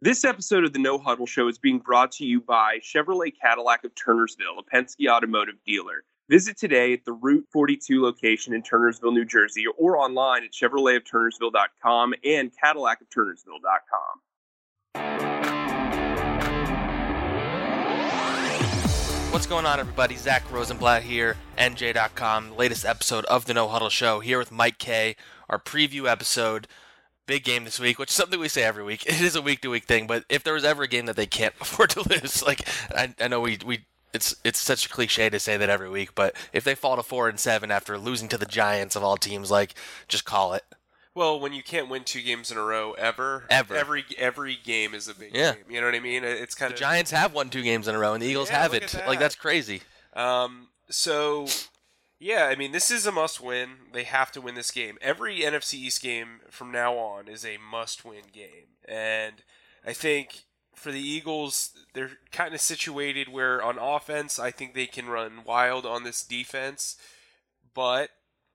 This episode of the No Huddle Show is being brought to you by Chevrolet Cadillac of Turnersville, a Penske automotive dealer. Visit today at the Route 42 location in Turnersville, New Jersey, or online at ChevroletofTurnersville.com and CadillacofTurnersville.com. What's going on, everybody? Zack Rosenblatt here, NJ.com. Latest episode of the No Huddle Show here with Mike Kaye. Our preview episode. Big game this week, which is something we say every week. It is a week to week thing, but if there was ever a game that they can't afford to lose, like I, I know we we it's it's such a cliche to say that every week, but if they fall to four and seven after losing to the Giants of all teams, like just call it. Well, when you can't win two games in a row ever, Ever. every every game is a big Yeah. game. You know what I mean? It's kind The of Giants have won two games in a row, and the Eagles Yeah, haven't. at Like that's crazy. Um, so, yeah, I mean, this is a must-win. They have to win this game. Every NFC East game from now on is a must-win game, and I think for the Eagles, they're kind of situated where on offense, I think they can run wild on this defense, but.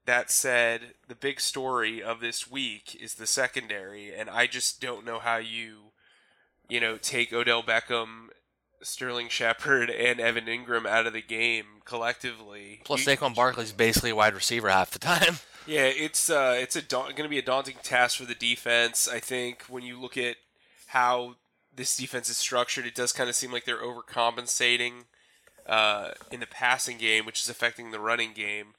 That said, the big story of this week is the secondary, and I just don't know how you, you know, take Odell Beckham Sterling Shepard and Evan Engram out of the game collectively. Plus, You- Saquon Barkley's basically a wide receiver half the time. yeah, it's uh, it's a da- going to be a daunting task for the defense. I think when you look at how this defense is structured, it does kind of seem like they're overcompensating uh, in the passing game, which is affecting the running game.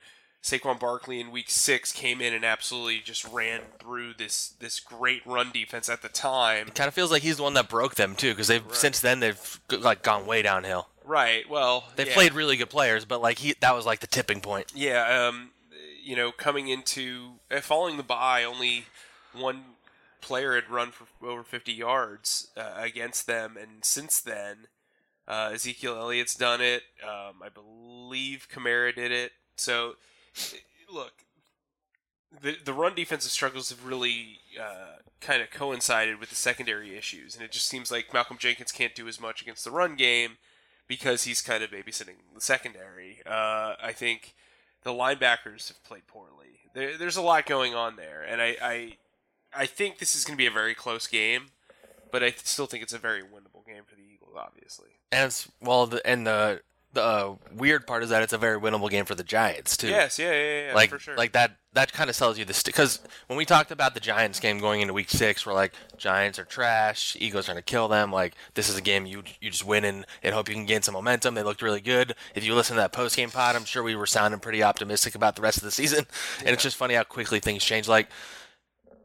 Saquon Barkley in Week Six came in and absolutely just ran through this this great run defense at the time. It Kind of feels like he's the one that broke them too, because they've since then they've like gone way downhill. Right. Well, They've yeah. played really good players, but like he that was like the tipping point. Yeah, um, you know, coming into uh, following the bye, only one player had run for over 50 yards uh, against them, and since then, uh, Ezekiel Elliott's done it. Um, I believe Kamara did it. So, look, the the run defensive struggles have really uh, kind of coincided with the secondary issues, and it just seems like Malcolm Jenkins can't do as much against the run game because he's kind of babysitting the secondary. Uh, I think the linebackers have played poorly. There, there's a lot going on there, and I, I, I think this is going to be a very close game, but I still think it's a very winnable game for the Eagles, obviously. And well, the, and the the uh, weird part is that it's a very winnable game for the Giants too. Yes, yeah, yeah, yeah, like for sure. like that that kind of sells you this because when we talked about the Giants game going into Week Six, we're like Giants are trash, Eagles are gonna kill them. Like this is a game you you just win and, and hope you can gain some momentum. They looked really good. If you listen to that post game pod, I'm sure we were sounding pretty optimistic about the rest of the season. And it's just funny how quickly things change. Like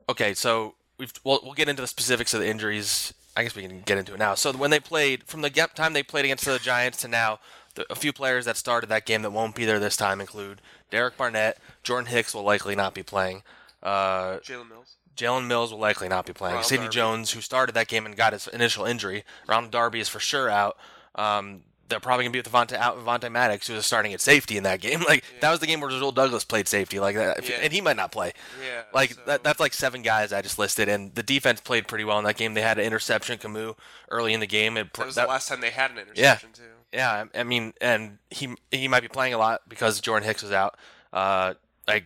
okay, so we've we'll, we'll get into the specifics of the injuries. I guess we can get into it now. So when they played from the gap time they played against the Giants to now, the, a few players that started that game that won't be there this time include Derek Barnett, Jordan Hicks will likely not be playing. Uh, Jalen Mills. Jalen Mills will likely not be playing. Ronald Sidney Darby. Jones, who started that game and got his initial injury, Ronald Darby is for sure out. Um, they're probably gonna be with Devontae out Maddox, who was starting at safety in that game. Like that was the game where Joel Douglas played safety, like that, Yeah. and he might not play. Yeah, Like so- that, that's like seven guys I just listed, and the defense played pretty well in that game. They had an interception, Kamu, early in the game. It, That was that- the last time they had an interception too. Yeah, I mean, and he he might be playing a lot because Jordan Hicks was out. Uh, like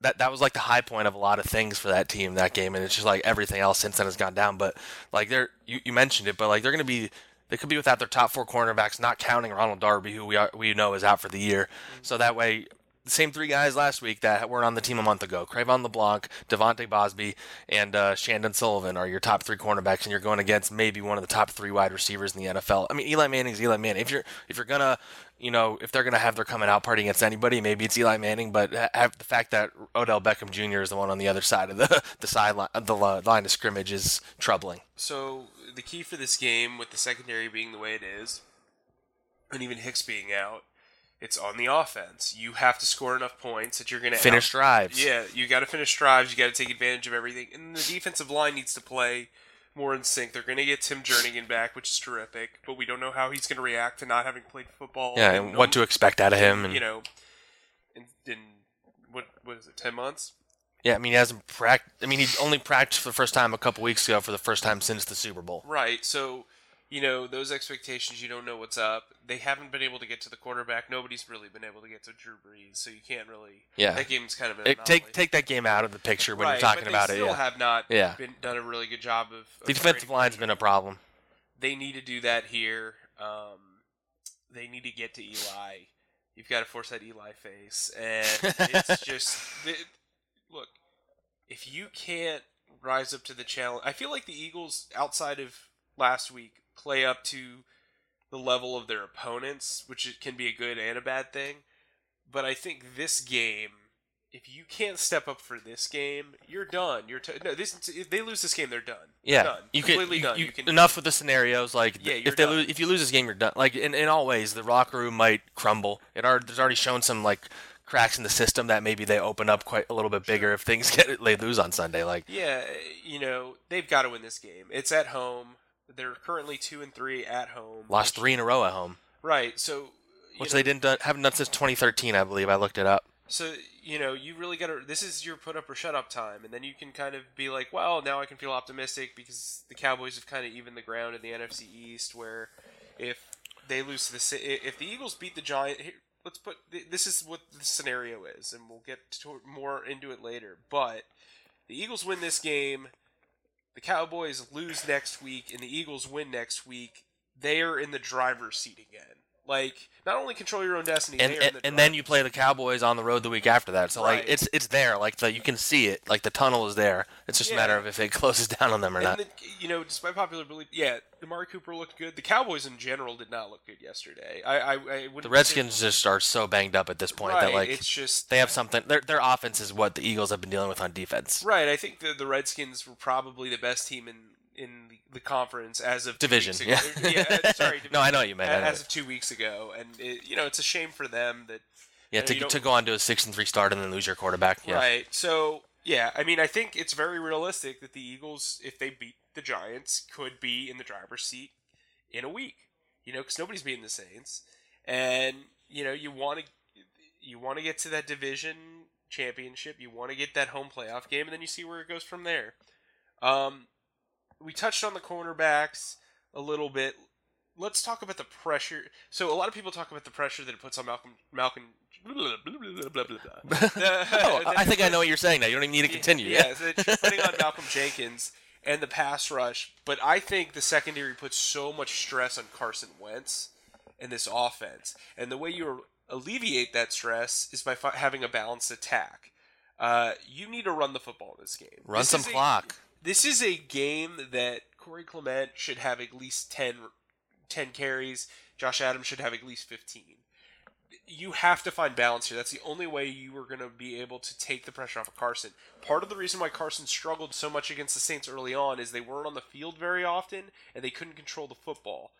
that that was like the high point of a lot of things for that team that game, and it's just like everything else since then has gone down. But like they're you, you mentioned it, but like they're gonna be they could be without their top four cornerbacks, not counting Ronald Darby, who we are, we know is out for the year. So that way. The same three guys last week that weren't on the team a month ago. Cre'Von LeBlanc, De'Vante Bausby, and uh, Chandon Sullivan are your top three cornerbacks, and you're going against maybe one of the top three wide receivers in the NFL. I mean, Eli Manning's Eli Manning. If you're if you're gonna you know, if they're going to have their coming out party against anybody, maybe it's Eli Manning. But the fact that Odell Beckham Jr. is the one on the other side of the the sideline, the line of scrimmage is troubling. So the key for this game, with the secondary being the way it is, and even Hicks being out, it's on the offense. You have to score enough points that you're going to finish out- drives. Yeah, you got to finish drives. You got to take advantage of everything, and the defensive line needs to play more in sync. They're going to get Tim Jernigan back, which is terrific, but we don't know how he's going to react to not having played football. Yeah, and what no- to expect out of him, and you know, in, in what what is it, ten months? yeah, I mean he hasn't practiced. I mean he only practiced for the first time a couple weeks ago for the first time since the Super Bowl. Right. So, you know, those expectations, you don't know what's up. They haven't been able to get to the quarterback. Nobody's really been able to get to Drew Brees, so you can't really. Yeah. That game's kind of an It- take take that game out of the picture when right, you're talking but about they it. still Yeah. have not Yeah. been done a really good job of. of The defensive line's been a problem. They need to do that here. Um, they need to get to Eli. You've got to force that Eli face, and it's just it, look. If you can't rise up to the challenge, I feel like the Eagles, outside of last week, play up to the level of their opponents, which it can be a good and a bad thing. But I think this game, if you can't step up for this game, you're done. You're t- no. This if they lose this game, they're done. Yeah, done. you can, completely you, done. you- You can enough with the scenarios. Like, Yeah, if they done. lose, if you lose this game, you're done. Like, in, in all ways, the locker room might crumble. It already, there's already shown some like cracks in the system that maybe they open up quite a little bit bigger if things get they lose on Sunday. Like, Yeah, you know they've got to win this game. It's at home. They're currently two and three at home. lost which- three in a row at home, Right. So. which know, they didn't done, haven't done since 2013, I believe. I looked it up. So you know you really got to. This is your put up or shut up time, and then you can kind of be like, well, now I can feel optimistic because the Cowboys have kind of evened the ground in the NFC East. Where if they lose to the if the Eagles beat the Giant, here, let's put this is what the scenario is, and we'll get to more into it later. But the Eagles win this game, the Cowboys lose next week, and the Eagles win next week. They are in the driver's seat again. Like not only control your own destiny, And and, the and then you play the Cowboys on the road the week after that. So Right. like it's it's there. Like the you can see it. Like the tunnel is there. It's just a matter of if it closes down on them or And not. the, you know, despite popular belief, yeah, Amari Cooper looked good. The Cowboys in general did not look good yesterday. I, I, I The Redskins just are so banged up at this point that like it's just they have something. Their their offense is what the Eagles have been dealing with on defense. right. I think the the Redskins were probably the best team in in the, the conference as of two Division, yeah. yeah sorry, No, I know what you meant, As of two weeks ago, and it, you know, it's a shame for them that Yeah, to, to go on to a six and three start and then lose your quarterback. Yeah. Right. So yeah, I mean, I think it's very realistic that the Eagles, if they beat the Giants, could be in the driver's seat in a week. You know, because nobody's beating the Saints, and you know, you want to you want to get to that division championship. You want to get that home playoff game, and then you see where it goes from there. Um, we touched on the cornerbacks a little bit. Let's talk about the pressure. So a lot of people talk about the pressure that it puts on Malcolm. Malcolm. Blah, blah, blah. Oh, I think I know what you're saying now. You don't even need to continue. Yeah, so it's putting on Malcolm Jenkins and the pass rush, but I think the secondary puts so much stress on Carson Wentz and this offense. And the way you alleviate that stress is by having a balanced attack. Uh, you need to run the football in this game. Run This some is a- clock. This is a game that Corey Clement should have at least 10, 10 carries. Josh Adams should have at least 15. You have to find balance here. That's the only way you are going to be able to take the pressure off of Carson. Part of the reason why Carson struggled so much against the Saints early on is they weren't on the field very often and they couldn't control the football.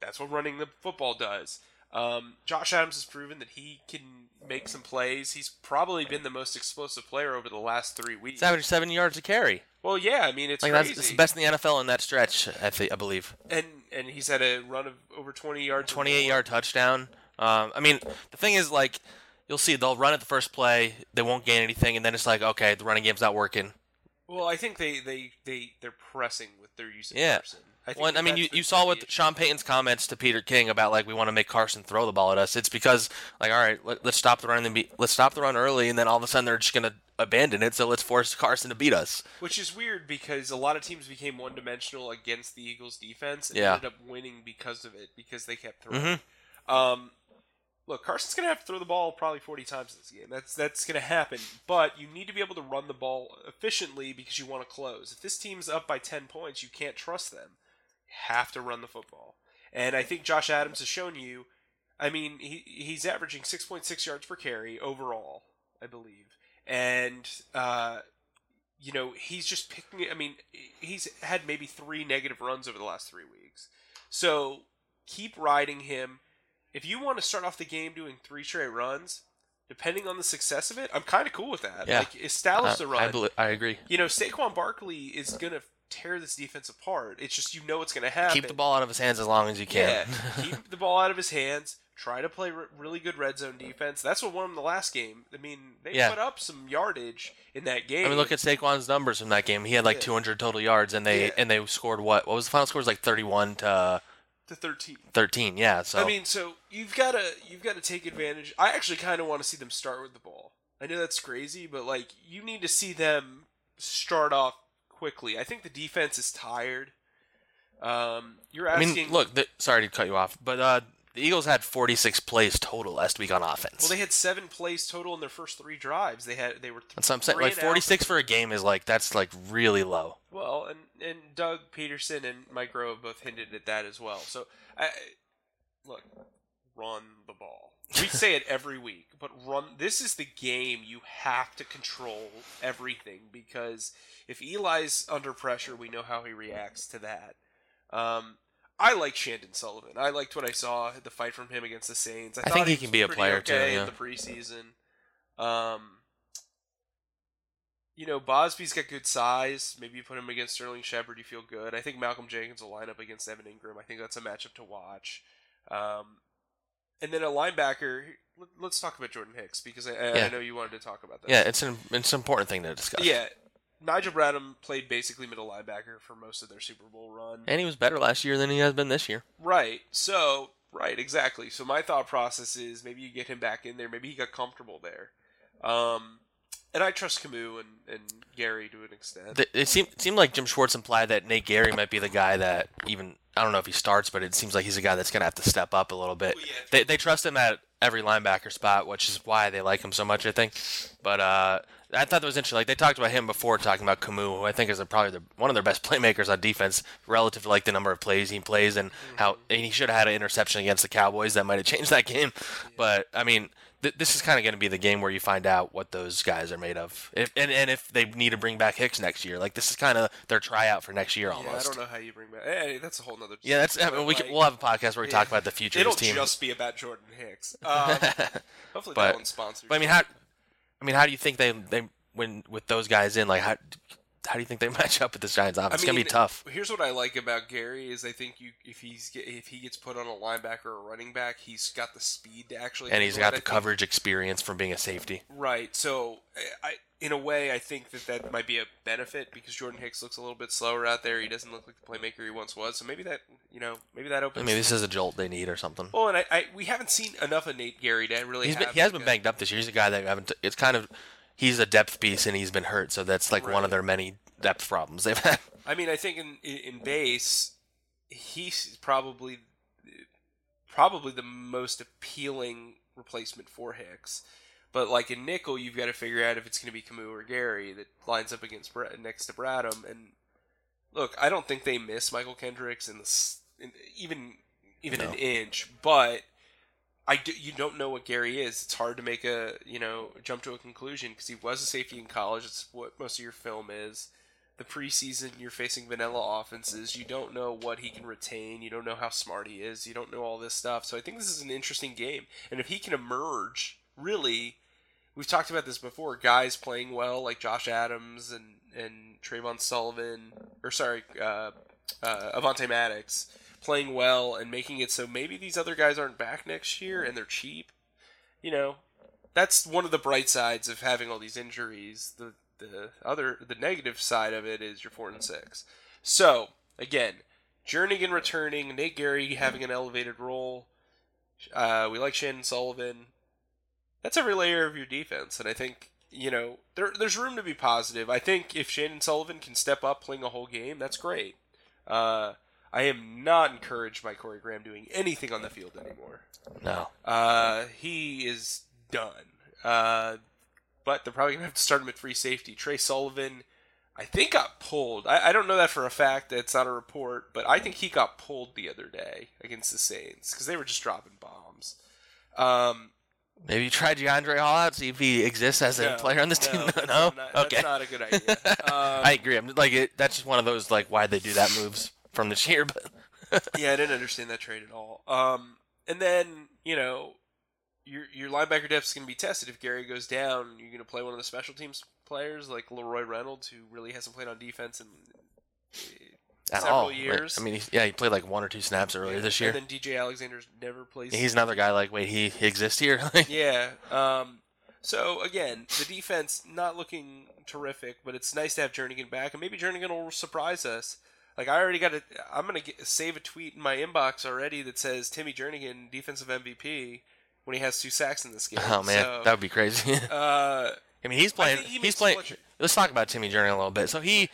That's what running the football does. Um, Josh Adams has proven that he can make some plays. He's probably been the most explosive player over the last three weeks. Seventy-seven yards a carry. Well, yeah, I mean it's Like crazy. that's it's the best in the NFL in that stretch. I think I believe. and and he's had a run of over 20 yards. 28 yard touchdown. Um, I mean, the thing is, like, you'll see they'll run at the first play, they won't gain anything, and then it's like, okay, the running game's not working. Well, I think they they they they're pressing with their use of Yeah. Carson. I, think Well, I mean, you, you saw with. Sean Payton's comments to Peter King about like we want to make Carson throw the ball at us. It's because like, all right, let, let's stop the run and be, let's stop the run early, and then all of a sudden they're just gonna abandon it. So let's force Carson to beat us. which is weird because a lot of teams became one dimensional against the Eagles' defense and Yeah. ended up winning because of it because they kept throwing. Mhm. Um, look, Carson's going to have to throw the ball probably 40 times this game. That's that's going to happen. But you need to be able to run the ball efficiently because you want to close. If this team's up by 10 points, you can't trust them. You have to run the football. And I think Josh Adams has shown you. I mean, he he's averaging 6.6 yards per carry overall, I believe, and uh, you know he's just picking. I mean, he's had maybe three negative runs over the last three weeks. So keep riding him. If you want to start off the game doing three straight runs, depending on the success of it, I'm kind of cool with that. Yeah. Like establish I, the run. I, I agree. you know, Saquon Barkley is gonna tear this defense apart. It's just you know what's gonna happen. Keep the ball out of his hands as long as you can. Yeah, keep the ball out of his hands. Try to play re- really good red zone defense. That's what won him the last game. I mean, they Yeah. put up some yardage in that game. I mean, look at Saquon's numbers from that game. He had like Yeah. 200 total yards, and they Yeah. and they scored what? What was the final score? It was like 31 to the thirteen. 13. Yeah. So I mean, so you've got to you've got to take advantage. I actually kind of want to see them start with the ball. I know that's crazy, but like you need to see them start off quickly. I think the defense is tired. Um, you're I asking. mean, look. The, sorry to cut you off, but uh, the Eagles had 46 plays total last week on offense. Well, they had seven plays total in their first three drives. They had they were. That's what I'm saying. Like and out. 46 for a game is like that's like really low. Well, and and Doug Pederson and Mike Groh both hinted at that as well. So, I, look, run the ball. We say it every week, but run. This is the game you have to control everything because if Eli's under pressure, we know how he reacts to that. Um, I like Chandon Sullivan. I liked what I saw the fight from him against the Saints. I, I thought think he can be a player, too, yeah. in the preseason. Um, you know, Bausby's got good size. Maybe you put him against Sterling Shepard, you feel good. I think Malcolm Jenkins will line up against Evan Engram. I think that's a matchup to watch. Um, and then a linebacker. let- Let's talk about Jordan Hicks because I, I Yeah. know you wanted to talk about that. Yeah, it's an it's an important thing to discuss. Yeah. Nigel Bradham played basically middle linebacker for most of their Super Bowl run. and he was better last year than he has been this year. Right. So, right, exactly. So my thought process is maybe you get him back in there. Maybe he got comfortable there. Um, and I trust Kamu and, and Gerry to an extent. Th- It seemed it seemed like Jim Schwartz implied that Nate Gerry might be the guy that even I don't know if he starts, but it seems like he's a guy that's gonna have to step up a little bit. Well, yeah. They they trust him at every linebacker spot, which is why they like him so much, I think. But uh, I thought that was interesting. Like they talked about him before, talking about Kamu, who I think is a, probably the, one of their best playmakers on defense, relative to like the number of plays he plays and how and he should have had an interception against the Cowboys that might have changed that game. But I mean, th- this is kind of going to be the game where you find out what those guys are made of, if, and and if they need to bring back Hicks next year. Like this is kind of their tryout for next year yeah, I almost. don't know how you bring back. Hey, that's a whole nother. Yeah, that's. I mean, we can, we'll have a podcast where we talk about the future It'll of this team. just be about Jordan Hicks. Um, hopefully But- that one's sponsored. But I mean, how? I mean, how do you think they they when with those guys in? Like, how how do you think they match up with this Giants offense? It's gonna be tough. Here's what I like about Gerry is I think you if he's if he gets put on a linebacker or a running back, he's got the speed to actually. And he's got the think- coverage experience from being a safety. Right. So, I, I in a way, I think that that might be a benefit because Jordan Hicks looks a little bit slower out there. He doesn't look like the playmaker he once was. So maybe that you know maybe that I opens. mean, this is a jolt they need or something. well, and I, I we haven't seen enough of Nate Gerry to really. Been, he has been banged up this year. He's a guy that haven't. It's kind of he's a depth piece and he's been hurt. So that's like one of their many depth problems they've had. I mean, I think in in, base, he's probably probably the most appealing replacement for Hicks. But like in nickel, you've got to figure out if it's going to be Kamu or Gerry that lines up against next to Bradham. And look, I don't think they miss Mychal Kendricks in the s- in, even even No. an inch, but. I do, you don't know what Gerry is. It's hard to make a you know jump to a conclusion because he was a safety in college. It's what most of your film is. The preseason you're facing vanilla offenses. You don't know what he can retain. You don't know how smart he is. You don't know all this stuff. So i think this is an interesting game. And if he can emerge really we've talked about this before guys playing well like josh adams and and Trayvon sullivan or sorry uh, uh, avonte maddox playing well and making it so maybe these other guys aren't back next year and they're cheap you know that's one of the bright sides of having all these injuries. The the other the negative side of it is you're four and six. So again, Jernigan returning, Nate Gerry having an elevated role. Uh, we like Chandon Sullivan. That's every layer of your defense, and I think you know there, there's room to be positive. I think if Chandon Sullivan can step up playing a whole game, that's great. Uh, I am not encouraged by Corey Graham doing anything on the field anymore. No. Uh, he is done. Uh, but they're probably gonna have to start him at free safety. Trey Sullivan, I think got pulled. I, I don't know that for a fact. That's not a report, but I think he got pulled the other day against the Saints because they were just dropping bombs. Um, Maybe you try Deiondre' Hall out, see if he exists as a no, player on this team. no, No, that's no? not- okay. that's not a good idea. Um, I agree. I'm like it, that's just one of those like why they do that moves from this year. But yeah, I didn't understand that trade at all. Um, and then you know, your your linebacker depth is going to be tested if Gerry goes down. You're going to play one of the special teams players like LaRoy Reynolds, who really hasn't played on defense in uh, at several all, Like, years. I mean, he, yeah, he played like one or two snaps earlier this year. And then DJ Alexander's never plays. He's another guy like, wait, he, he exists here. Yeah. Um, so again, the defense not looking terrific, but it's nice to have Jernigan back, and maybe Jernigan will surprise us. Like I already got a, I'm gonna get, save a tweet in my inbox already that says Timmy Jernigan defensive MVP when he has two sacks in this game. oh man, So, that would be crazy. uh, I mean, he's playing. he he's playing. Fletcher- Let's talk about Timmy Jernigan a little bit. So he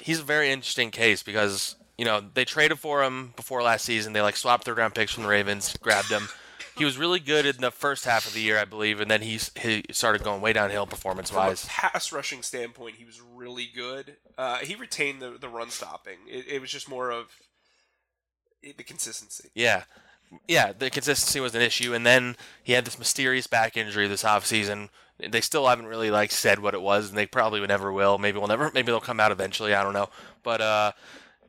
he's a very interesting case because you know they traded for him before last season. They like swapped third round picks from the Ravens, grabbed him. He was really good in the first half of the year, I believe, and then he's he started going way downhill performance wise. pass rushing standpoint, he was really good. Uh, he retained the the run stopping. It, it was just more of the consistency. Yeah. Yeah, the consistency was an issue, and then he had this mysterious back injury this offseason. They still haven't really like said what it was, and they probably never will. Maybe we'll never. Maybe they'll come out eventually. I don't know. But uh,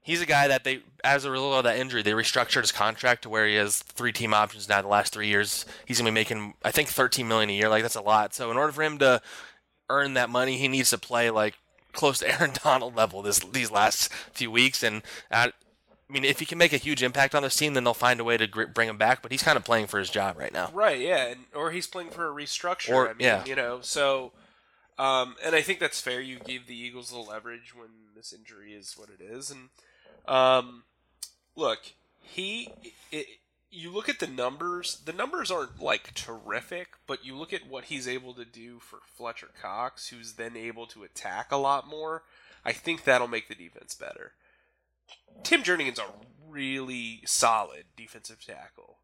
he's a guy that they, as a result of that injury, they restructured his contract to where he has three team options now. The last three years, he's gonna be making, I think, 13 million a year. Like that's a lot. So in order for him to earn that money, he needs to play like close to Aaron Donald level this these last few weeks. And at, I mean, if he can make a huge impact on this team, then they'll find a way to gr- bring him back. But he's kind of playing for his job right now. Right, yeah, and, or he's playing for a restructure. Or- I mean, yeah. you know, so, um, and I think that's fair. You give the Eagles the leverage when this injury is what it is, and um, look, he, it, you look at the numbers. The numbers aren't like terrific, but you look at what he's able to do for Fletcher Cox, who's then able to attack a lot more. I think that'll make the defense better. Tim Jernigan's a really solid defensive tackle.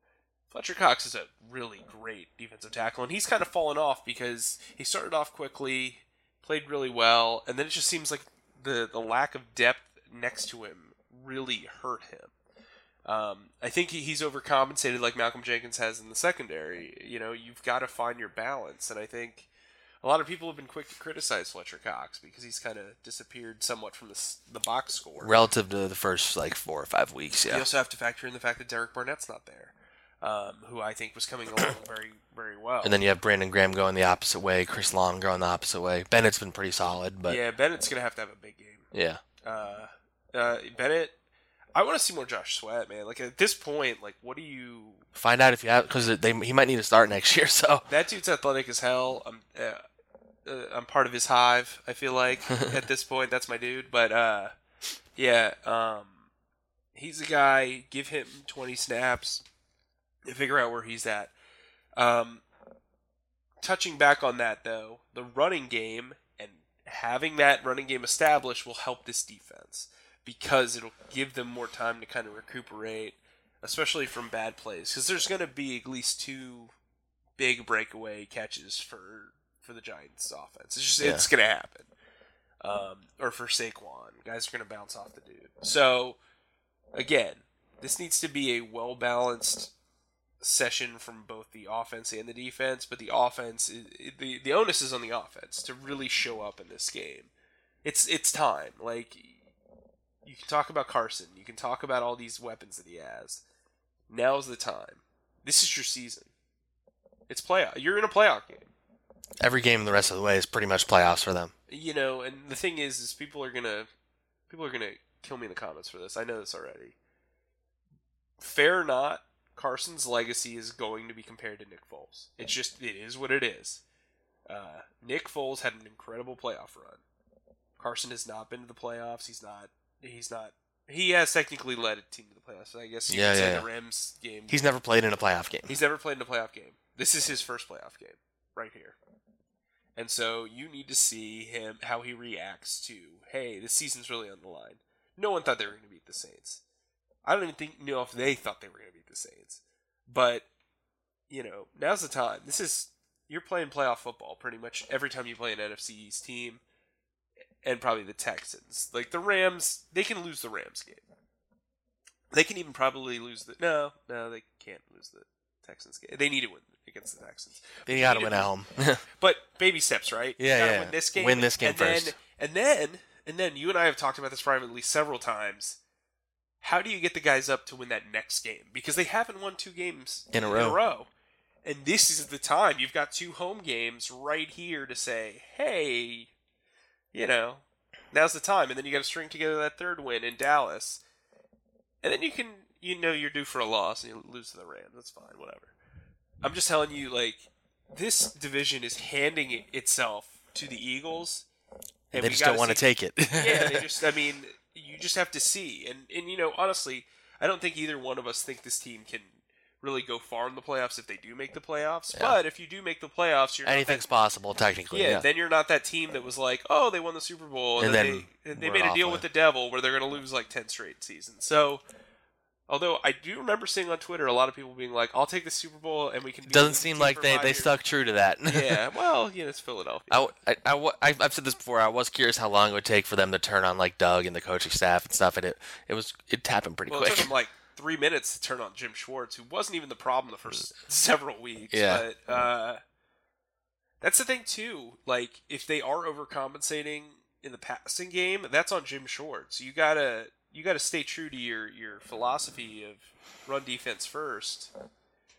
Fletcher Cox is a really great defensive tackle, and he's kind of fallen off because he started off quickly, played really well, and then it just seems like the the lack of depth next to him really hurt him. Um, I think he's overcompensated like Malcolm Jenkins has in the secondary. You know, you've got to find your balance, and I think a lot of people have been quick to criticize Fletcher Cox because he's kind of disappeared somewhat from the the box score. Relative to the first like four or five weeks, Yeah, You also have to factor in the fact that Derek Barnett's not there, um, who I think was coming along very, very well. And then you have Brandon Graham going the opposite way, Chris Long going the opposite way. Bennett's been pretty solid, but yeah, Bennett's gonna have to have a big game. Yeah. Uh, uh, Bennett, I want to see more Josh Sweat, man. Like at this point, like what do you? find out if you have because they he might need to start next year. So That dude's athletic as hell. I'm, uh, uh, I'm part of his hive. I feel like at this point, that's my dude. But uh, yeah, um, he's a guy. Give him 20 snaps and figure out where he's at. Um, touching back on that though, the running game and having that running game established will help this defense because it'll give them more time to kind of recuperate, especially from bad plays. Because there's going to be at least two big breakaway catches for for the Giants offense. It's just Yeah. it's going to happen. Um, or for Saquon, guys are going to bounce off the dude. So again, this needs to be a well balanced session from both the offense and the defense. But the offense, is, the the onus is on the offense to really show up in this game. It's it's time. Like you can talk about Carson, you can talk about all these weapons that he has. Now's the time. This is your season. It's playoff. You're in a playoff game. every game the rest of the way is pretty much playoffs for them. You know, and the thing is, is people are gonna, people are gonna kill me in the comments for this. I know this already. Fair or not, Carson's legacy is going to be compared to Nick Foles. It's just, it is what it is. Uh, Nick Foles had an incredible playoff run. Carson has not been to the playoffs. He's not. He's not. He has technically led a team to the playoffs. I guess you Yeah, could say yeah, the. Rams game. He's never played in a playoff game. He's never played in a playoff game. This is his first playoff game, right here. And so you need to see him how he reacts to, hey, this season's really on the line. No one thought they were going to beat the Saints. I don't even think know if they thought they were going to beat the Saints. But you know, now's the time. This is you're playing playoff football pretty much every time you play an NFC East team, and probably the Texans. Like the Rams, they can lose the Rams game. They can even probably lose the no, no, they can't lose the Texans game. They need to win against the Texans. They got to win at home. But baby steps, right? Yeah, you yeah. Win this game. Win this game and first. Then, and then, and then, you and I have talked about this privately several times. How do you get the guys up to win that next game? Because they haven't won two games In a row. In a row. And this is the time. You've got two home games right here to say, hey, you know, now's the time. And then you got to string together that third win in Dallas. And then you can, you know, you're due for a loss and you lose to the Rams. That's fine, whatever. I'm just telling you, like, this division is handing it itself to the Eagles. And they just don't want to take it. yeah, they just. I mean, you just have to see, and and you know, honestly, I don't think either one of us think this team can really go far in the playoffs if they do make the playoffs. Yeah. But if you do make the playoffs, you're not Anything's that- possible, technically. yeah, Yeah. then you're not that team that was like, oh, they won the Super Bowl, and, And then, then they, they made a deal with it. the devil where they're going to lose like ten straight seasons. So. Although I do remember seeing on Twitter a lot of people being like, "I'll take the Super Bowl and we can." Be Doesn't seem like they, they stuck true to that. yeah, well, you know, it's Philadelphia. I, I, I, I've said this before. I was curious how long it would take for them to turn on like Doug and the coaching staff and stuff, and it it was it happened pretty Well, it quick. took them like three minutes to turn on Jim Schwartz, who wasn't even the problem the first several weeks. Yeah. But uh, that's the thing too. Like, if they are overcompensating in the passing game, that's on Jim Schwartz. You gotta you gotta stay true to your your philosophy of run defense first.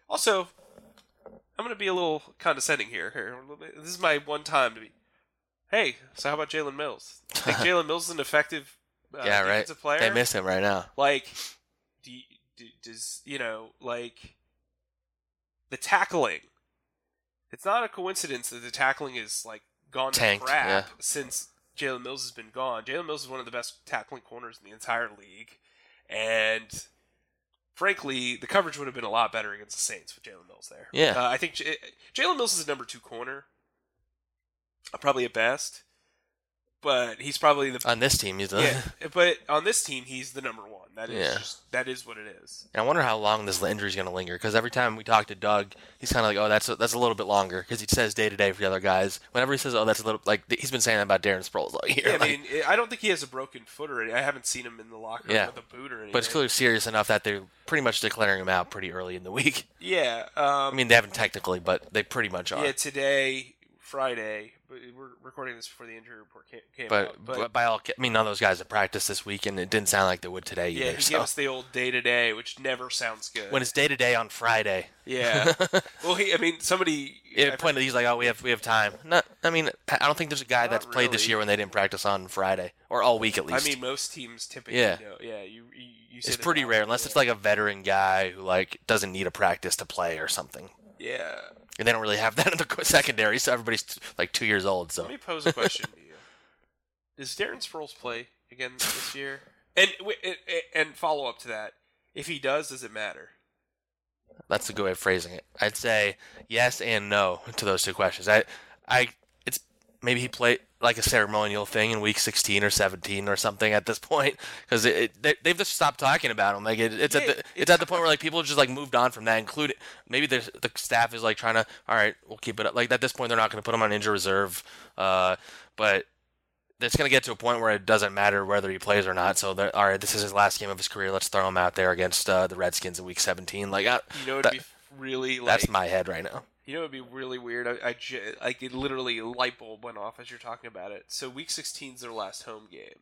Also, I'm gonna be a little condescending here. Here, a little bit- this is my one time to be. Hey, so how about Jalen Mills? Think Jalen Mills is an effective uh, yeah, right. player? They miss him right now. like do, you- do does you know like the tackling it's not a coincidence that the tackling is like gone Tanked, to crap yeah. since Jalen Mills has been gone. Jalen Mills is one of the best tackling corners in the entire league, and frankly, the coverage would have been a lot better against the Saints with Jalen Mills there. Yeah. uh, I think J- Jalen Mills is a number two corner, uh, probably at best, but he's probably the On this team, he's the. yeah, but on this team, he's the number one. That is Yeah. just that is what it is. And I wonder how long this injury is going to linger. Because every time we talk to Doug, he's kind of like, "Oh, that's a, that's a little bit longer." Because he says day to day for the other guys. Whenever he says, "Oh, that's a little," like he's been saying that about Darren Sproles all year. Yeah, I like- mean, I don't think he has a broken foot or anything. I haven't seen him in the locker room Yeah. with a boot or anything. but it's clearly serious enough that they're pretty much declaring him out pretty early in the week. Yeah, um, I mean, they haven't technically, but they pretty much are. yeah. Today, Friday, we're recording this before the injury report came, came but, out. but by all, I mean, none of those guys have practiced this week, and it didn't sound like they would today yeah, either. he so. gave us the old day to day, which never sounds good. when it's day to day on Friday, yeah, well, he, I mean, somebody. it pointed. He's like, "Oh, we have we have time." No, I mean, I don't think there's a guy Not that's played this year when they didn't practice on Friday or all week at least. I mean, most teams typically. Yeah. know- yeah. You, you, you it's pretty rare unless yeah. it's like a veteran guy who like doesn't need a practice to play or something. Yeah. And they don't really have that in the secondary, so everybody's t- like two years old. So Let me pose a question to you. Does Darren Sproles play again this year? And and- and follow up to that, if he does, does it matter? that's a good way of phrasing it. I'd say yes and no to those two questions. I, I, it's maybe he played like a ceremonial thing in week 16 or 17 or something at this point because they, they've just stopped talking about him. Like it, it's at the, it's, it's- at the point where like people have just like moved on from that. Including maybe the the staff is like trying to all right, we'll keep it up. Like at this point, they're not going to put him on injury reserve, uh, but. It's going to get to a point where it doesn't matter whether he plays or not. So, all right, this is his last game of his career. Let's throw him out there against uh, the Redskins in Week 17. Like, I, You know, it'd That- be really like. that's my head right now. You know, it'd be really weird. I, I j- like it literally a light bulb went off as you're talking about it. So week 16 is their last home game.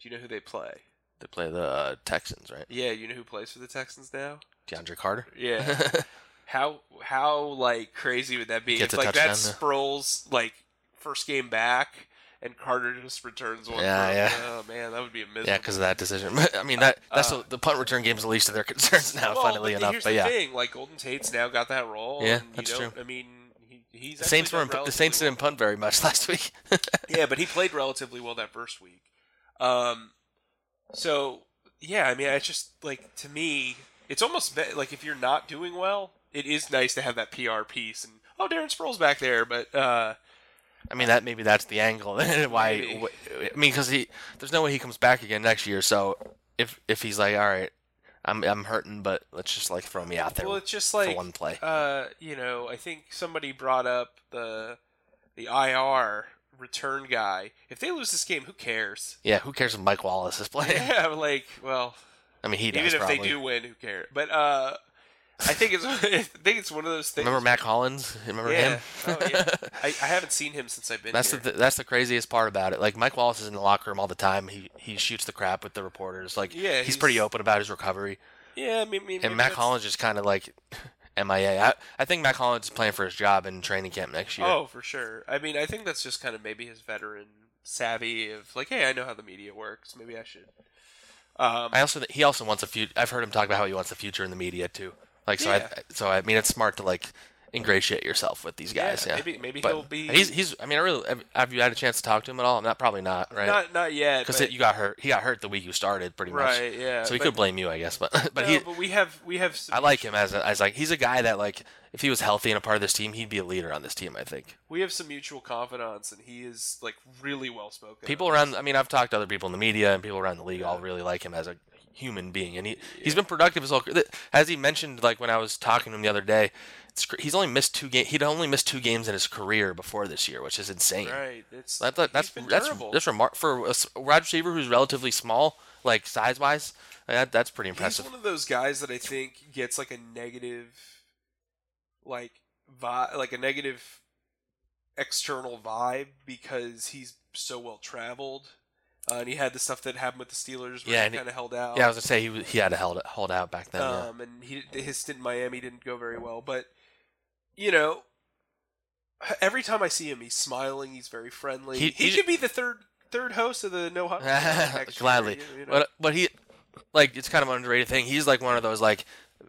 Do you know who they play? They play the uh, Texans, right? Yeah, you know who plays for the Texans now? DeAndre Carter. Yeah. how how like crazy would that be? Gets if a like yeah. Sproles like first game back and Carter just returns one. Yeah, yeah. Oh man, that would be a miserable. yeah, because of that decision. I mean, that that's Uh, the, the punt return game's the least of their concerns now. well, funnily but enough, here's but the yeah, thing: like Golden Tate's now got that role. Yeah, and that's don't- true. I mean, he, he's the Saints weren't. The Saints well. didn't punt very much last week. yeah, but he played relatively well that first week. Um, so yeah, I mean, it's just like to me, it's almost like if you're not doing well, it is nice to have that PR piece and oh, Darren Sproles back there, but uh, I mean, that maybe that's the angle. Why? I mean, because he there's no way he comes back again next year. So if if he's like, all right, I'm I'm hurting, but let's just like throw me out there Well, it's just like one play. uh, you know, I think somebody brought up the the IR return guy. If they lose this game, who cares? Yeah, who cares if Mike Wallace is playing? Yeah, like, well, I mean, he does even if probably. they do win, who cares? But uh, I think it's I think it's one of those things. Remember Mack Hollins? Remember yeah. him? Oh, yeah. I, I haven't seen him since I've been That's here. the that's the craziest part about it. Like Mike Wallace is in the locker room all the time. He he shoots the crap with the reporters. Like Yeah, he's, pretty open about his recovery. yeah, I mean, I mean, And that's- Hollins just kind of like MIA. I, I think Mack Hollins is playing for his job in training camp next year. Oh, for sure. I mean, I think that's just kind of maybe his veteran savvy of like, hey, I know how the media works. Maybe I should. Um, I also he also wants a future. I've heard him talk about how he wants a future in the media too. Like so, Yeah. I so I mean it's smart to like ingratiate yourself with these guys. Yeah, Yeah, maybe- maybe But he'll be- He's he's. I mean, I really have- you had a chance to talk to him at all? Not probably not, right? Not not yet. Because you got hurt. He got hurt the week you started, pretty much. right. Yeah. So he but, could blame you, I guess. But but no, he, but we have we have. I like him as a, as like he's a guy that like if he was healthy and a part of this team, he'd be a leader on this team. I think We have some mutual confidants, and he is like really well spoken. people around. I mean, I've talked to other people in the media and people around the league all really like him as a human being, and he he's been productive as well. As he mentioned, like when I was talking to him the other day, it's, he's only missed two games. He'd only missed two games in his career before this year, which is insane. Right. It's That, that, that's that's that's remar- for a wide receiver who's relatively small, like size wise. That, that's pretty impressive. He's one of those guys that I think gets like a negative, like vi- like a negative external vibe because he's so well traveled, uh, and he had the stuff that happened with the Steelers where Yeah, he kind of held out. Yeah, I was gonna say he was- he had to hold hold out back then. yeah. um, and he his stint in Miami didn't go very well, but you know. Every time I see him, he's smiling. He's very friendly. He- He, he- could be the third third host of the No Huddle Gladly, you- you know? but but he like it's kind of an underrated thing. He's like one of those like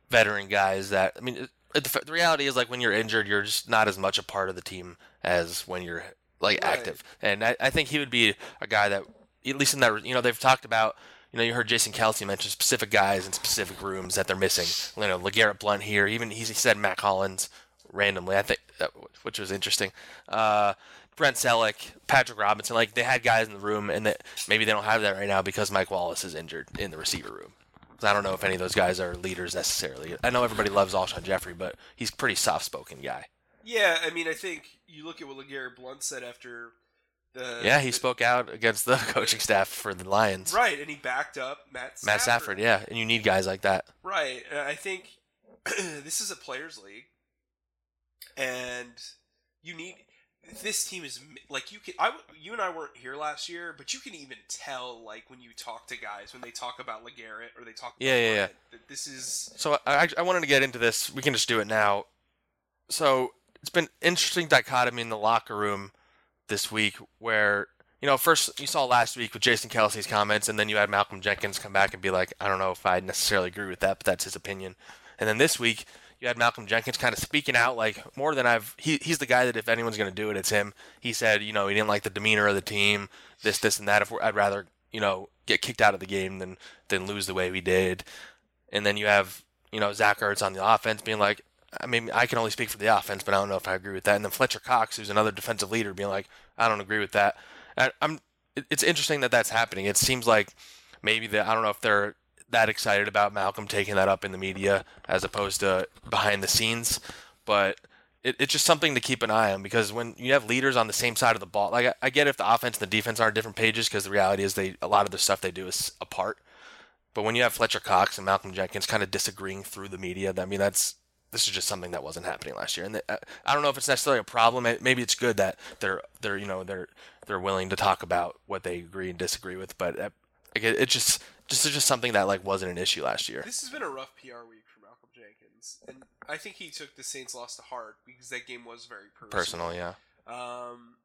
veteran guys that I mean, the, the reality is like when you're injured, you're just not as much a part of the team as when you're like Right. active. And I, I think he would be a guy that at least in that you know they've talked about. You know, you heard Jason Kelce mention specific guys in specific rooms that they're missing. You know, LeGarrette Blount here. Even he said Mack Hollins randomly. I think that, which was interesting. Uh, Brent Celek, Patrick Robinson, like they had guys in the room, and that maybe they don't have that right now because Mike Wallace is injured in the receiver room. I don't know if any of those guys are leaders necessarily. I know everybody loves Alshon Jeffery, but he's a pretty soft-spoken guy. Yeah, I mean, I think you look at what LeGarrette Blount said after the yeah, he the- spoke out against the coaching staff for the Lions. right, and he backed up Matt Stafford. Matt Stafford, yeah, and you need guys like that. right. And I think this is a players' league, and you need this team is like you can. I you and I weren't here last year, but you can even tell like when you talk to guys when they talk about LeGarrette or they talk. About Yeah, yeah, yeah. That this is So I, I wanted to get into this. We can just do it now. So it's been interesting dichotomy in the locker room this week, where you know first you saw last week with Jason Kelce's comments, and then you had Malcolm Jenkins come back and be like, I don't know if I necessarily agree with that, but that's his opinion. And then this week you had Malcolm Jenkins kind of speaking out like more than I've. He, he's the guy that if anyone's going to do it, it's him. He said, you know, he didn't like the demeanor of the team, this, this, and that. If I'd rather you know get kicked out of the game than than lose the way we did. And then you have you know Zach Ertz on the offense being like, I mean, I can only speak for the offense, but I don't know if I agree with that. And then Fletcher Cox, who's another defensive leader, being like, I don't agree with that. And I'm. It's interesting that that's happening. It seems like maybe that I don't know if they're that excited about Malcolm taking that up in the media as opposed to behind the scenes, but. It, it's just something to keep an eye on because when you have leaders on the same side of the ball, like I, I get if the offense and the defense are on different pages because the reality is they a lot of the stuff they do is apart. But when you have Fletcher Cox and Malcolm Jenkins kind of disagreeing through the media, I mean that's this is just something that wasn't happening last year. And I I don't know if it's necessarily a problem. Maybe it's good that they're they're you know they're they're willing to talk about what they agree and disagree with. But uh, it, it just just it's just something that like wasn't an issue last year. This has been a rough PR week for Malcolm Jenkins, and I think he took the Saints' loss to heart because that game was very personal. Personal, yeah. Um,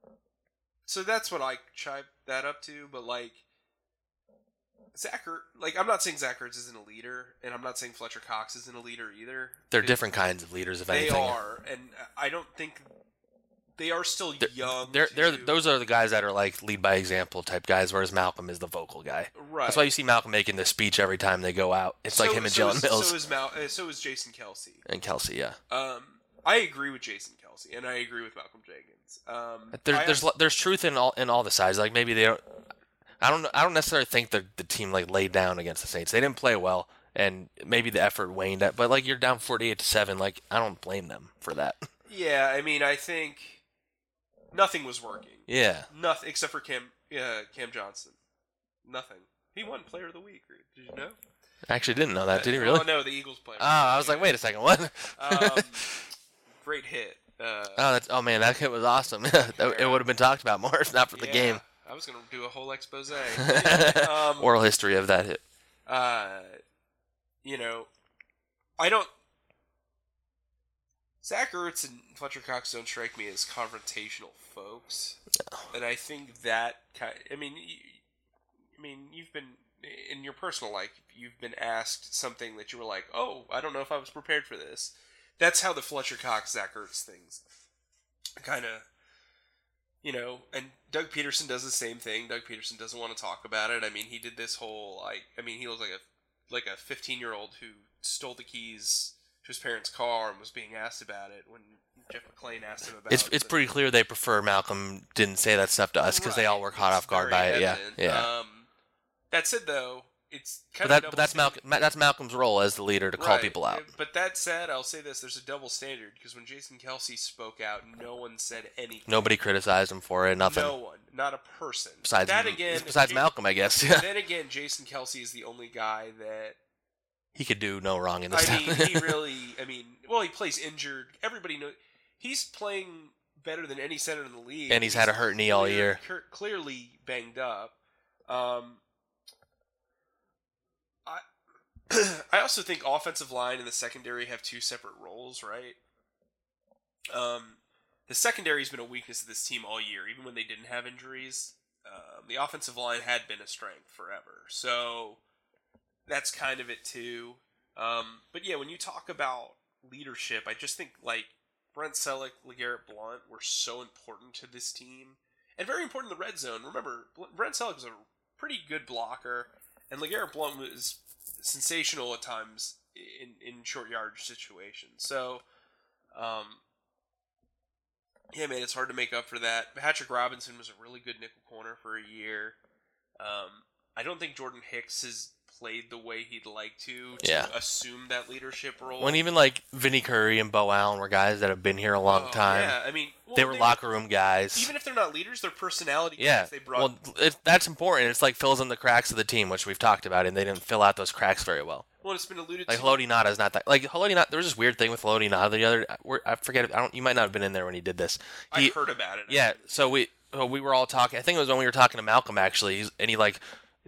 so that's what I chime that up to. But like, Zach Ertz, like I'm not saying Zach Ertz isn't a leader, and I'm not saying Fletcher Cox isn't a leader either. They're different kinds of leaders, if They anything. are, and I don't think they are still They're- young. They're they're those are the guys that are like lead by example type guys, whereas Malcolm is the vocal guy. right. That's why you see Malcolm making the speech every time they go out. It's like him and so Jalen Mills So is Mal, uh, so is Jason Kelce. and Kelce. Yeah, Um, I agree with Jason Kelce, and I agree with Malcolm Jenkins. Um, there's I there's there's truth in all in all the sides. Like maybe they don't. I don't I don't necessarily think the the team like laid down against the Saints. They didn't play well, and maybe the effort waned. At, but like you're down 48 to seven. Like I don't blame them for that. Yeah, I mean, I think nothing was working. yeah. Nothing except for Cam uh, Cam Johnston. Nothing. He won Player of the Week. Did you know? I actually didn't know that. Did he really? Oh no, the Eagles player. Oh, I was like, wait a second, what? Um, great hit. Uh, oh, that's oh man, that hit was awesome. It would have been talked about more if not for the yeah, game. I was gonna do a whole expose. um, Oral history of that hit. uh, you know, I don't. Zach Ertz and Fletcher Cox don't strike me as confrontational folks, and I think that kind. I mean, you, I mean, you've been in your personal life, you've been asked something that you were like, "Oh, I don't know if I was prepared for this." That's how the Fletcher Cox Zach Ertz things kind of you know, and Doug Pederson does the same thing. Doug Pederson doesn't want to talk about it. I mean, he did this whole like, I mean, he was like a like a 15 year old who stole the keys to his parents' car and was being asked about it when Jeff McLane asked him about It's it. it's pretty clear they prefer Malcolm didn't say that stuff to us because they all were caught It's off guard by it. Yeah, evident. yeah. Um, that said, though, it's but kind that of but that's standard. Malcolm that's Malcolm's role as the leader to call Right. people out. But that said, I'll say this: there's a double standard because when Jason Kelce spoke out, no one said anything. Nobody criticized him for it. Nothing. No one, not a person. Besides that again, besides Malcolm, I guess. Yeah. Then again, Jason Kelce is the only guy that He could do no wrong in this. I mean, he really. I mean, well, he plays injured. Everybody knows he's playing better than any center in the league, And he's had a hurt knee all year. Clearly banged up. Um, I I also think offensive line and the secondary have two separate roles, right? Um, the secondary has been a weakness of this team all year, even when they didn't have injuries. Um, the offensive line had been a strength forever, so that's kind of it too. Um, but yeah, when you talk about leadership, I just think like Brent Celek, LeGarrette Blount were so important to this team, and very important in the red zone. Remember, Brent Celek was a pretty good blocker, and LeGarrette Blount was sensational at times in in short yardage situations. So, um, yeah, man, it's hard to make up for that. Patrick Robinson was a really good nickel corner for a year. Um, I don't think Jordan Hicks has played the way he'd like to to Yeah. assume that leadership role. when even like Vinny Curry and Beau Allen were guys that have been here a long Oh, time. Yeah, I mean, well, They were locker room guys. Even if they're not leaders, they're personality. yeah, they brought. well, it, that's important. It's like fills in the cracks of the team, which we've talked about, and they didn't fill out those cracks very well. well, it's been alluded Like to. Haloti Ngata is not that. Like Haloti Ngata, there was this weird thing with Haloti Ngata the other. I forget. I don't. You might not have been in there when he did this. I heard about it. yeah. So we uh, we were all talking. I think it was when we were talking to Malcolm actually, and he like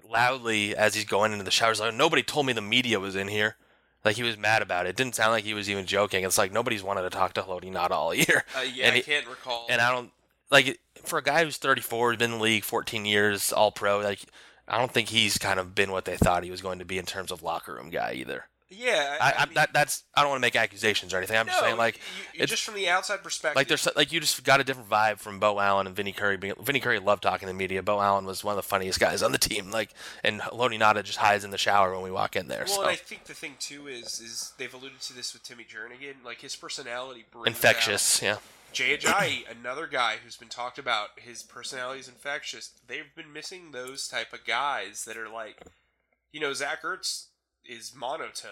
loudly as he's going into the shower, he's like, "Nobody told me the media was in here." Like he was mad about it. It didn't sound like he was even joking. It's like nobody's wanted to talk to Haloti Ngata all year. Uh, yeah, and I he- can't recall. and I don't like for a guy who's 34, been in the league 14 years, all pro. Like I don't think he's kind of been what they thought he was going to be in terms of locker room guy either. Yeah, I, I, I, mean, that that's I don't want to make accusations or anything. I'm just saying like you, just from the outside perspective, like there's like you just got a different vibe from Beau Allen and Vinny Curry. Being, Vinny Curry loved talking to the media. Beau Allen was one of the funniest guys on the team. Like and Loni Nada just hides in the shower when we walk in there. Well, so and I think the thing too is is they've alluded to this with Timmy Jernigan. Like his personality brings infectious. Yeah. Out. Jay Ajayi, another guy who's been talked about, his personality is infectious. They've been missing those type of guys that are like, you know, Zach Ertz is monotone.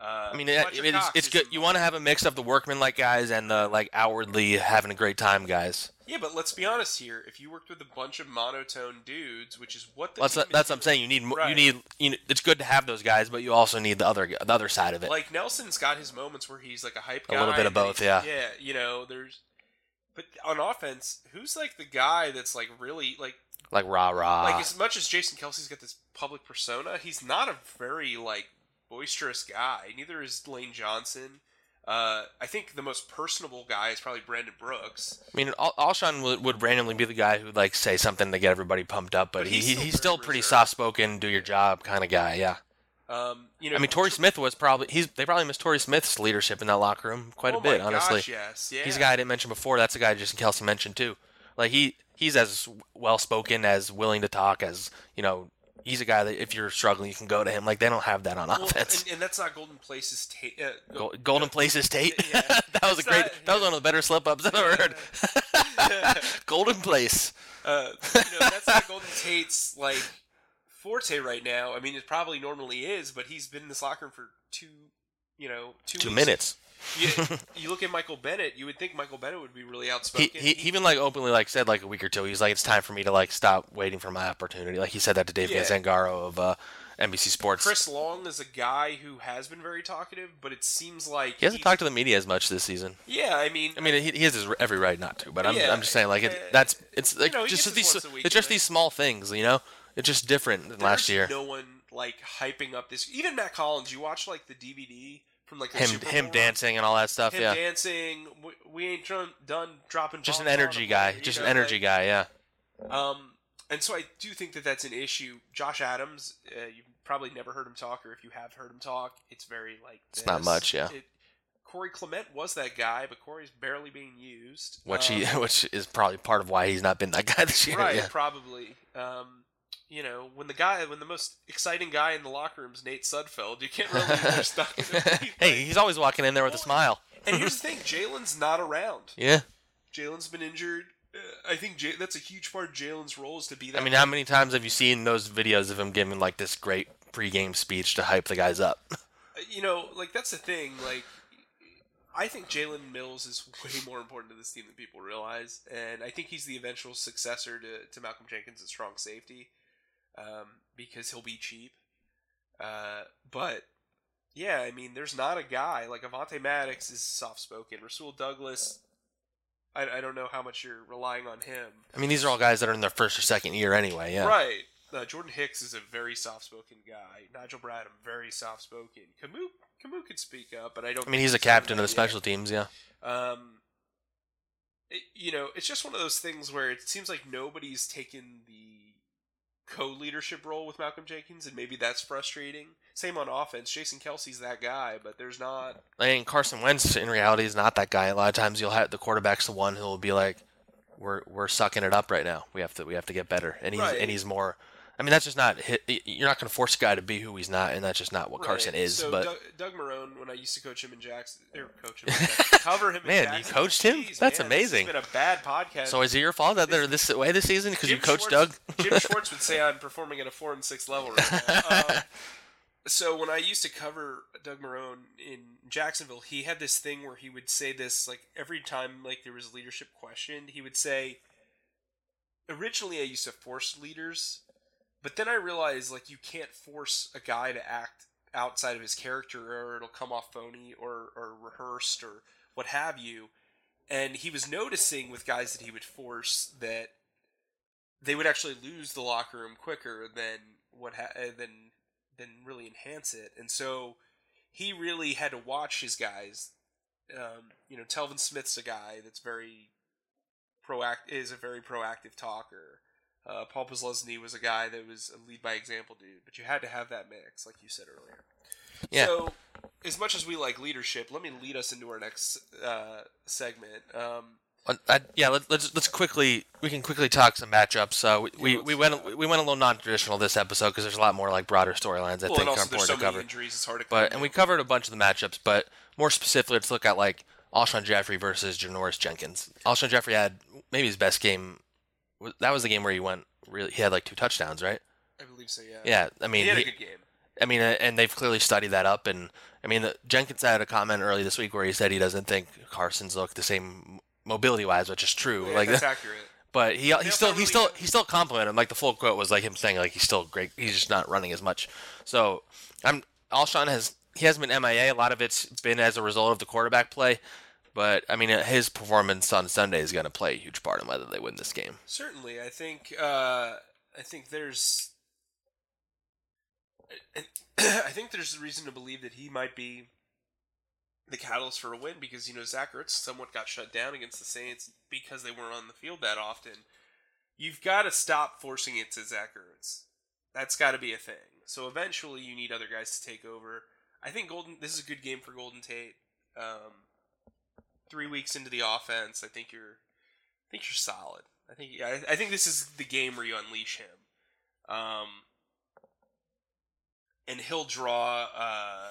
Uh, I mean, it, Fletcher it's, it's good. You want to have a mix of the workman like guys and the like outwardly having a great time guys. Yeah, but let's be honest here. If you worked with a bunch of monotone dudes, which is what the That's team that's what I'm saying. You need mo you need you know, it's good to have those guys, but you also need the other the other side of it. Like Nelson's got his moments where he's like a hype A little bit of both, yeah. Yeah, you know, there's. But on offense, who's like the guy that's like really like like rah rah. like as much as Jason Kelce's got this public persona, he's not a very like boisterous guy. Neither is Lane Johnson. Uh, I think the most personable guy is probably Brandon Brooks. I mean, Al- Alshon would, would randomly be the guy who'd like say something to get everybody pumped up, but, But he's he still he's still pretty soft spoken, do your job kind of guy. Yeah. Um, you know, I mean, Torrey Smith was probably he's they probably missed Torrey Smith's leadership in that locker room quite oh a bit, my honestly. Yes, yeah. He's a guy I didn't mention before. That's a guy Jason Kelce mentioned too. Like he he's as well spoken, as willing to talk as you know. He's a guy that if you're struggling, you can go to him. Like they don't have that on Well, offense. and, and that's not Golden Place's ta- uh, go- Gol- Golden Places Tate. Yeah. that was a great. not- that was one of the better slip ups I've ever heard. Golden Place. Uh, you know, that's not Golden Tate's like forte right now. I mean, it probably normally is, but he's been in this locker room for two, you know, two, Two minutes. You, you look at Michael Bennett. You would think Michael Bennett would be really outspoken. he he even like openly like said like a week or two. He's like, it's time for me to like stop waiting for my opportunity. Like he said that to Dave Yeah. Zangaro of uh, NBC Sports. Chris Long is a guy who has been very talkative, but it seems like he hasn't talked to the media as much this season. Yeah, I mean, I mean, he, he has his every right not to, but I'm, Yeah, I'm just saying, like, it, uh, that's it's like know, just these his once a week, it's just these small things, you know. It's just different than last year. No one like hyping up this. Even Mack Hollins. You watch like the DVD from like him Super him Bowl, dancing and all that stuff. him yeah, dancing. We, we ain't done, done dropping. just an energy guy, just an energy like- guy. Yeah, Um, and so I do think that that's an issue. Josh Adams, uh, you've probably never heard him talk, or if you have heard him talk, it's very like It's not much, yeah. It, Corey Clement was that guy, but Corey's barely being used. which he Um, which is probably part of why he's not been that guy this year. right, Yeah. probably. Um, you know, when the guy, when the most exciting guy in the locker room is Nate Sudfeld, you can't really they're stuck. hey, he's always walking in there with a smile. and here's the thing: Jalen's not around. Yeah, Jalen's been injured. Uh, I think J- that's a huge part of Jalen's role is to be that. I mean, how many times have you seen those videos of him giving like this great pregame speech to hype the guys up? you know, like that's the thing. Like, I think Jalen Mills is way more important to this team than people realize, and I think he's the eventual successor to, to Malcolm Jenkins at strong safety, um, because he'll be cheap. Uh, but yeah, I mean, there's not a guy like Avonte Maddox is soft spoken. Rasul Douglas, I, I don't know how much you're relying on him. I mean, these are all guys that are in their first or second year anyway. Yeah, Right. Uh, Jordan Hicks is a very soft-spoken guy. Nigel Bradham, very soft-spoken. Kamu, Kamu could speak up, but I don't. I mean, he's a captain of the yet. special teams. Yeah. Um, it, you know, it's just one of those things where it seems like nobody's taken the co-leadership role with Malcolm Jenkins, and maybe that's frustrating. Same on offense. Jason Kelce's that guy, but there's not. I mean, Carson Wentz in reality is not that guy. A lot of times you'll have the quarterback's the one who will be like, "We're we're sucking it up right now. We have to we have to get better." And he's Right. and he's more. I mean, that's just not. hit- You're not going to force a guy to be who he's not, and that's just not what Carson Right. is. So but Doug, Doug Marrone, when I used to coach him in Jackson, or coach him, Jackson, cover him. in Man, you coached him? That's man, amazing. Has been a bad podcast. so is it your fault that they're this way this season because you coached Schwartz- Doug? Jim Schwartz would say I'm performing at a four and six level right now. Um, so when I used to cover Doug Marrone in Jacksonville, he had this thing where he would say this like every time like there was a leadership questioned, he would say. Originally, I used to force leaders, but then I realized like you can't force a guy to act outside of his character, or it'll come off phony or or rehearsed or what have you. And he was noticing with guys that he would force that they would actually lose the locker room quicker than what ha- uh, than than really enhance it. And so he really had to watch his guys. Um, you know, Telvin Smith's a guy that's very proactive is a very proactive talker. Uh, Paul Posluszny was a guy that was a lead by example dude, but you had to have that mix, like you said earlier. Yeah. So, as much as we like leadership, let me lead us into our next uh, segment. Um, Uh, I, yeah, let, let's let's quickly we can quickly talk some matchups. Uh, we, we, we went we went a little non-traditional this episode because there's a lot more like broader storylines. I well, think are important so to cover. injuries; it's hard to. But and we covered a bunch of the matchups, but more specifically, let's look at like Alshon Jeffery versus Janoris Jenkins. Alshon Jeffery had maybe his best game. That was the game where he went really. He had like two touchdowns, right? I believe so. Yeah. Yeah, I mean, he had a good game. I mean, uh, and they've clearly studied that up. And I mean, the, Jenkins had a comment early this week where he said he doesn't think Carson's look the same mobility wise, which is true. Yeah, like, that's accurate. but he he still he still he still complimented him. Like the full quote was like him saying like he's still great. He's just not running as much. So I'm Alshon has he hasn't been MIA. A lot of it's been as a result of the quarterback play. But I mean, his performance on Sunday is going to play a huge part in whether they win this game. Certainly, I think uh, I think there's I, think there's a reason to believe that he might be the catalyst for a win because you know Zach Ertz somewhat got shut down against the Saints because they weren't on the field that often. You've got to stop forcing it to Zach Ertz. That's got to be a thing. So eventually, you need other guys to take over. I think Golden. This is a good game for Golden Tate. Um, three weeks into the offense, I think you're I think you're solid. I think I, I think this is the game where you unleash him, um, and he'll draw. Uh,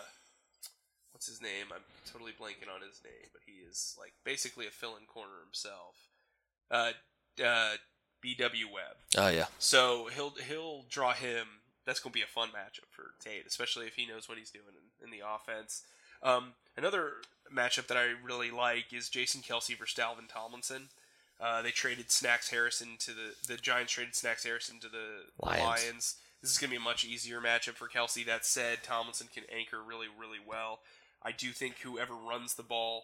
what's his name? I'm totally blanking on his name, but he is like basically a fill-in corner himself. Uh, uh, B.W. Webb. Oh yeah, So he'll he'll draw him that's going to be a fun matchup for Tate, especially if he knows what he's doing in, in the offense. Um, another matchup that I really like is Jason Kelce versus Dalvin Tomlinson. Uh, they traded Snacks Harrison to the the Giants traded Snacks Harrison to the Lions. Lions. This is going to be a much easier matchup for Kelce. That said, Tomlinson can anchor really, really well. I do think whoever runs the ball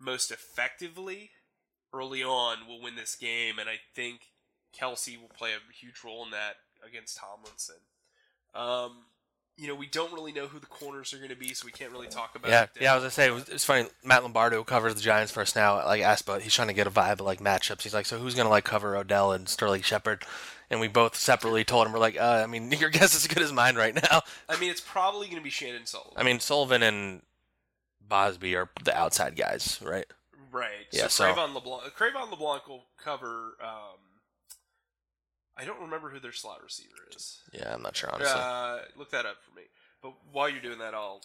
most effectively early on will win this game, and I think Kelce will play a huge role in that against Tomlinson. Um, you know, we don't really know who the corners are going to be, so we can't really talk about. Yeah, it. yeah. I was gonna say it was, it's funny. Matt Lombardo covers the Giants for us now. Like asked about, he's trying to get a vibe of like matchups. He's like, so who's gonna like cover Odell and Sterling Shepard? And we both separately told him we're like, uh, I mean, your guess is as good as mine right now. I mean, it's probably going to be Chandon Sullivan. I mean, Sullivan and Bausby are the outside guys, right? Right. Yeah, So so- Cre'Von LeBlanc, Cre'Von LeBlanc will cover. Um, I don't remember who their slot receiver is. Yeah, I'm not sure honestly. Uh, look that up for me. But while you're doing that, I'll.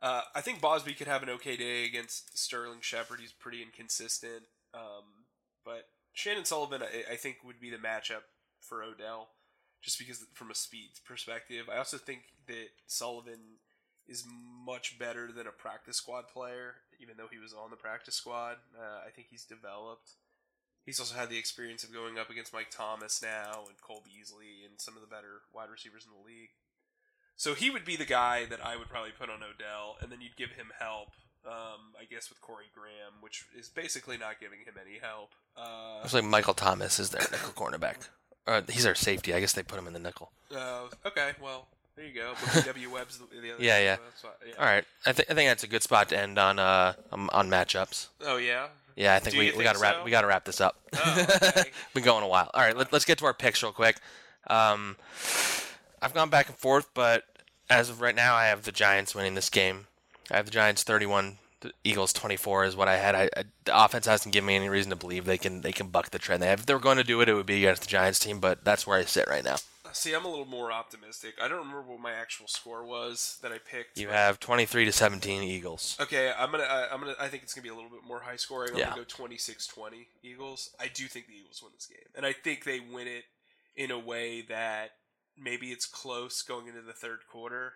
Uh, I think Bausby could have an okay day against Sterling Shepard. He's pretty inconsistent. Um, but Chandon Sullivan, I, I think, would be the matchup for Odell, just because from a speed perspective. I also think that Sullivan is much better than a practice squad player, even though he was on the practice squad. Uh, I think he's developed. He's also had the experience of going up against Mike Thomas now and Cole Beasley and some of the better wide receivers in the league. So he would be the guy that I would probably put on Odell, and then you'd give him help, um, I guess, with Corey Graham, which is basically not giving him any help. Uh, like Michael Thomas is their nickel cornerback. Uh, he's our safety. I guess they put him in the nickel. uh, okay, well, there you go. W. Webb's the, the other Yeah, yeah. yeah. All right, I, th- I think that's a good spot to end on uh um, on matchups. Oh, yeah? Yeah, I think Do we, we got to wrap so? we got to wrap this up. Oh, okay. Been going a while. All right, let, us get to our picks real quick. Um, I've gone back and forth, but as of right now, I have the Giants winning this game. I have the Giants 31, the Eagles 24 is what I had. I, I, the offense hasn't given me any reason to believe they can they can buck the trend. They have, if they were going to do it, it would be against the Giants team, but that's where I sit right now. See, I'm a little more optimistic. I don't remember what my actual score was that I picked. You have 23 to 17 Eagles. Okay, I'm gonna. I, I'm gonna. I think it's gonna be a little bit more high scoring. I'm Yeah. gonna go 26-20 Eagles. I do think the Eagles win this game, and I think they win it in a way that maybe it's close going into the third quarter,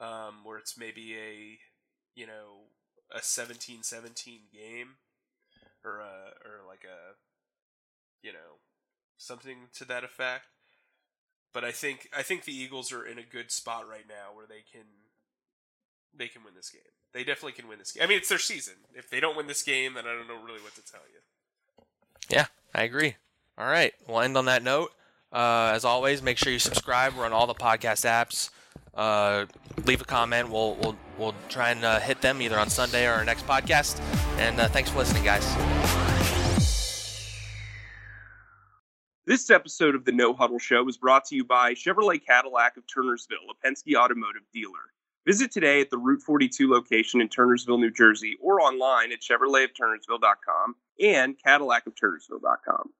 um, where it's maybe a you know a 17-17 game, or a or like a you know something to that effect. But I think I think the Eagles are in a good spot right now where they can they can win this game. They definitely can win this game. I mean, it's their season. If they don't win this game, then I don't know really what to tell you. Yeah, I agree. All right, we'll end on that note. Uh, as always, make sure you subscribe. We're on all the podcast apps. Uh, leave a comment. We'll we'll we'll try and uh, hit them either on Sunday or our next podcast. And uh, thanks for listening, guys. This episode of the No Huddle Show is brought to you by Chevrolet Cadillac of Turnersville, a Penske automotive dealer. Visit today at the Route 42 location in Turnersville, New Jersey, or online at ChevroletofTurnersville.com and CadillacofTurnersville.com.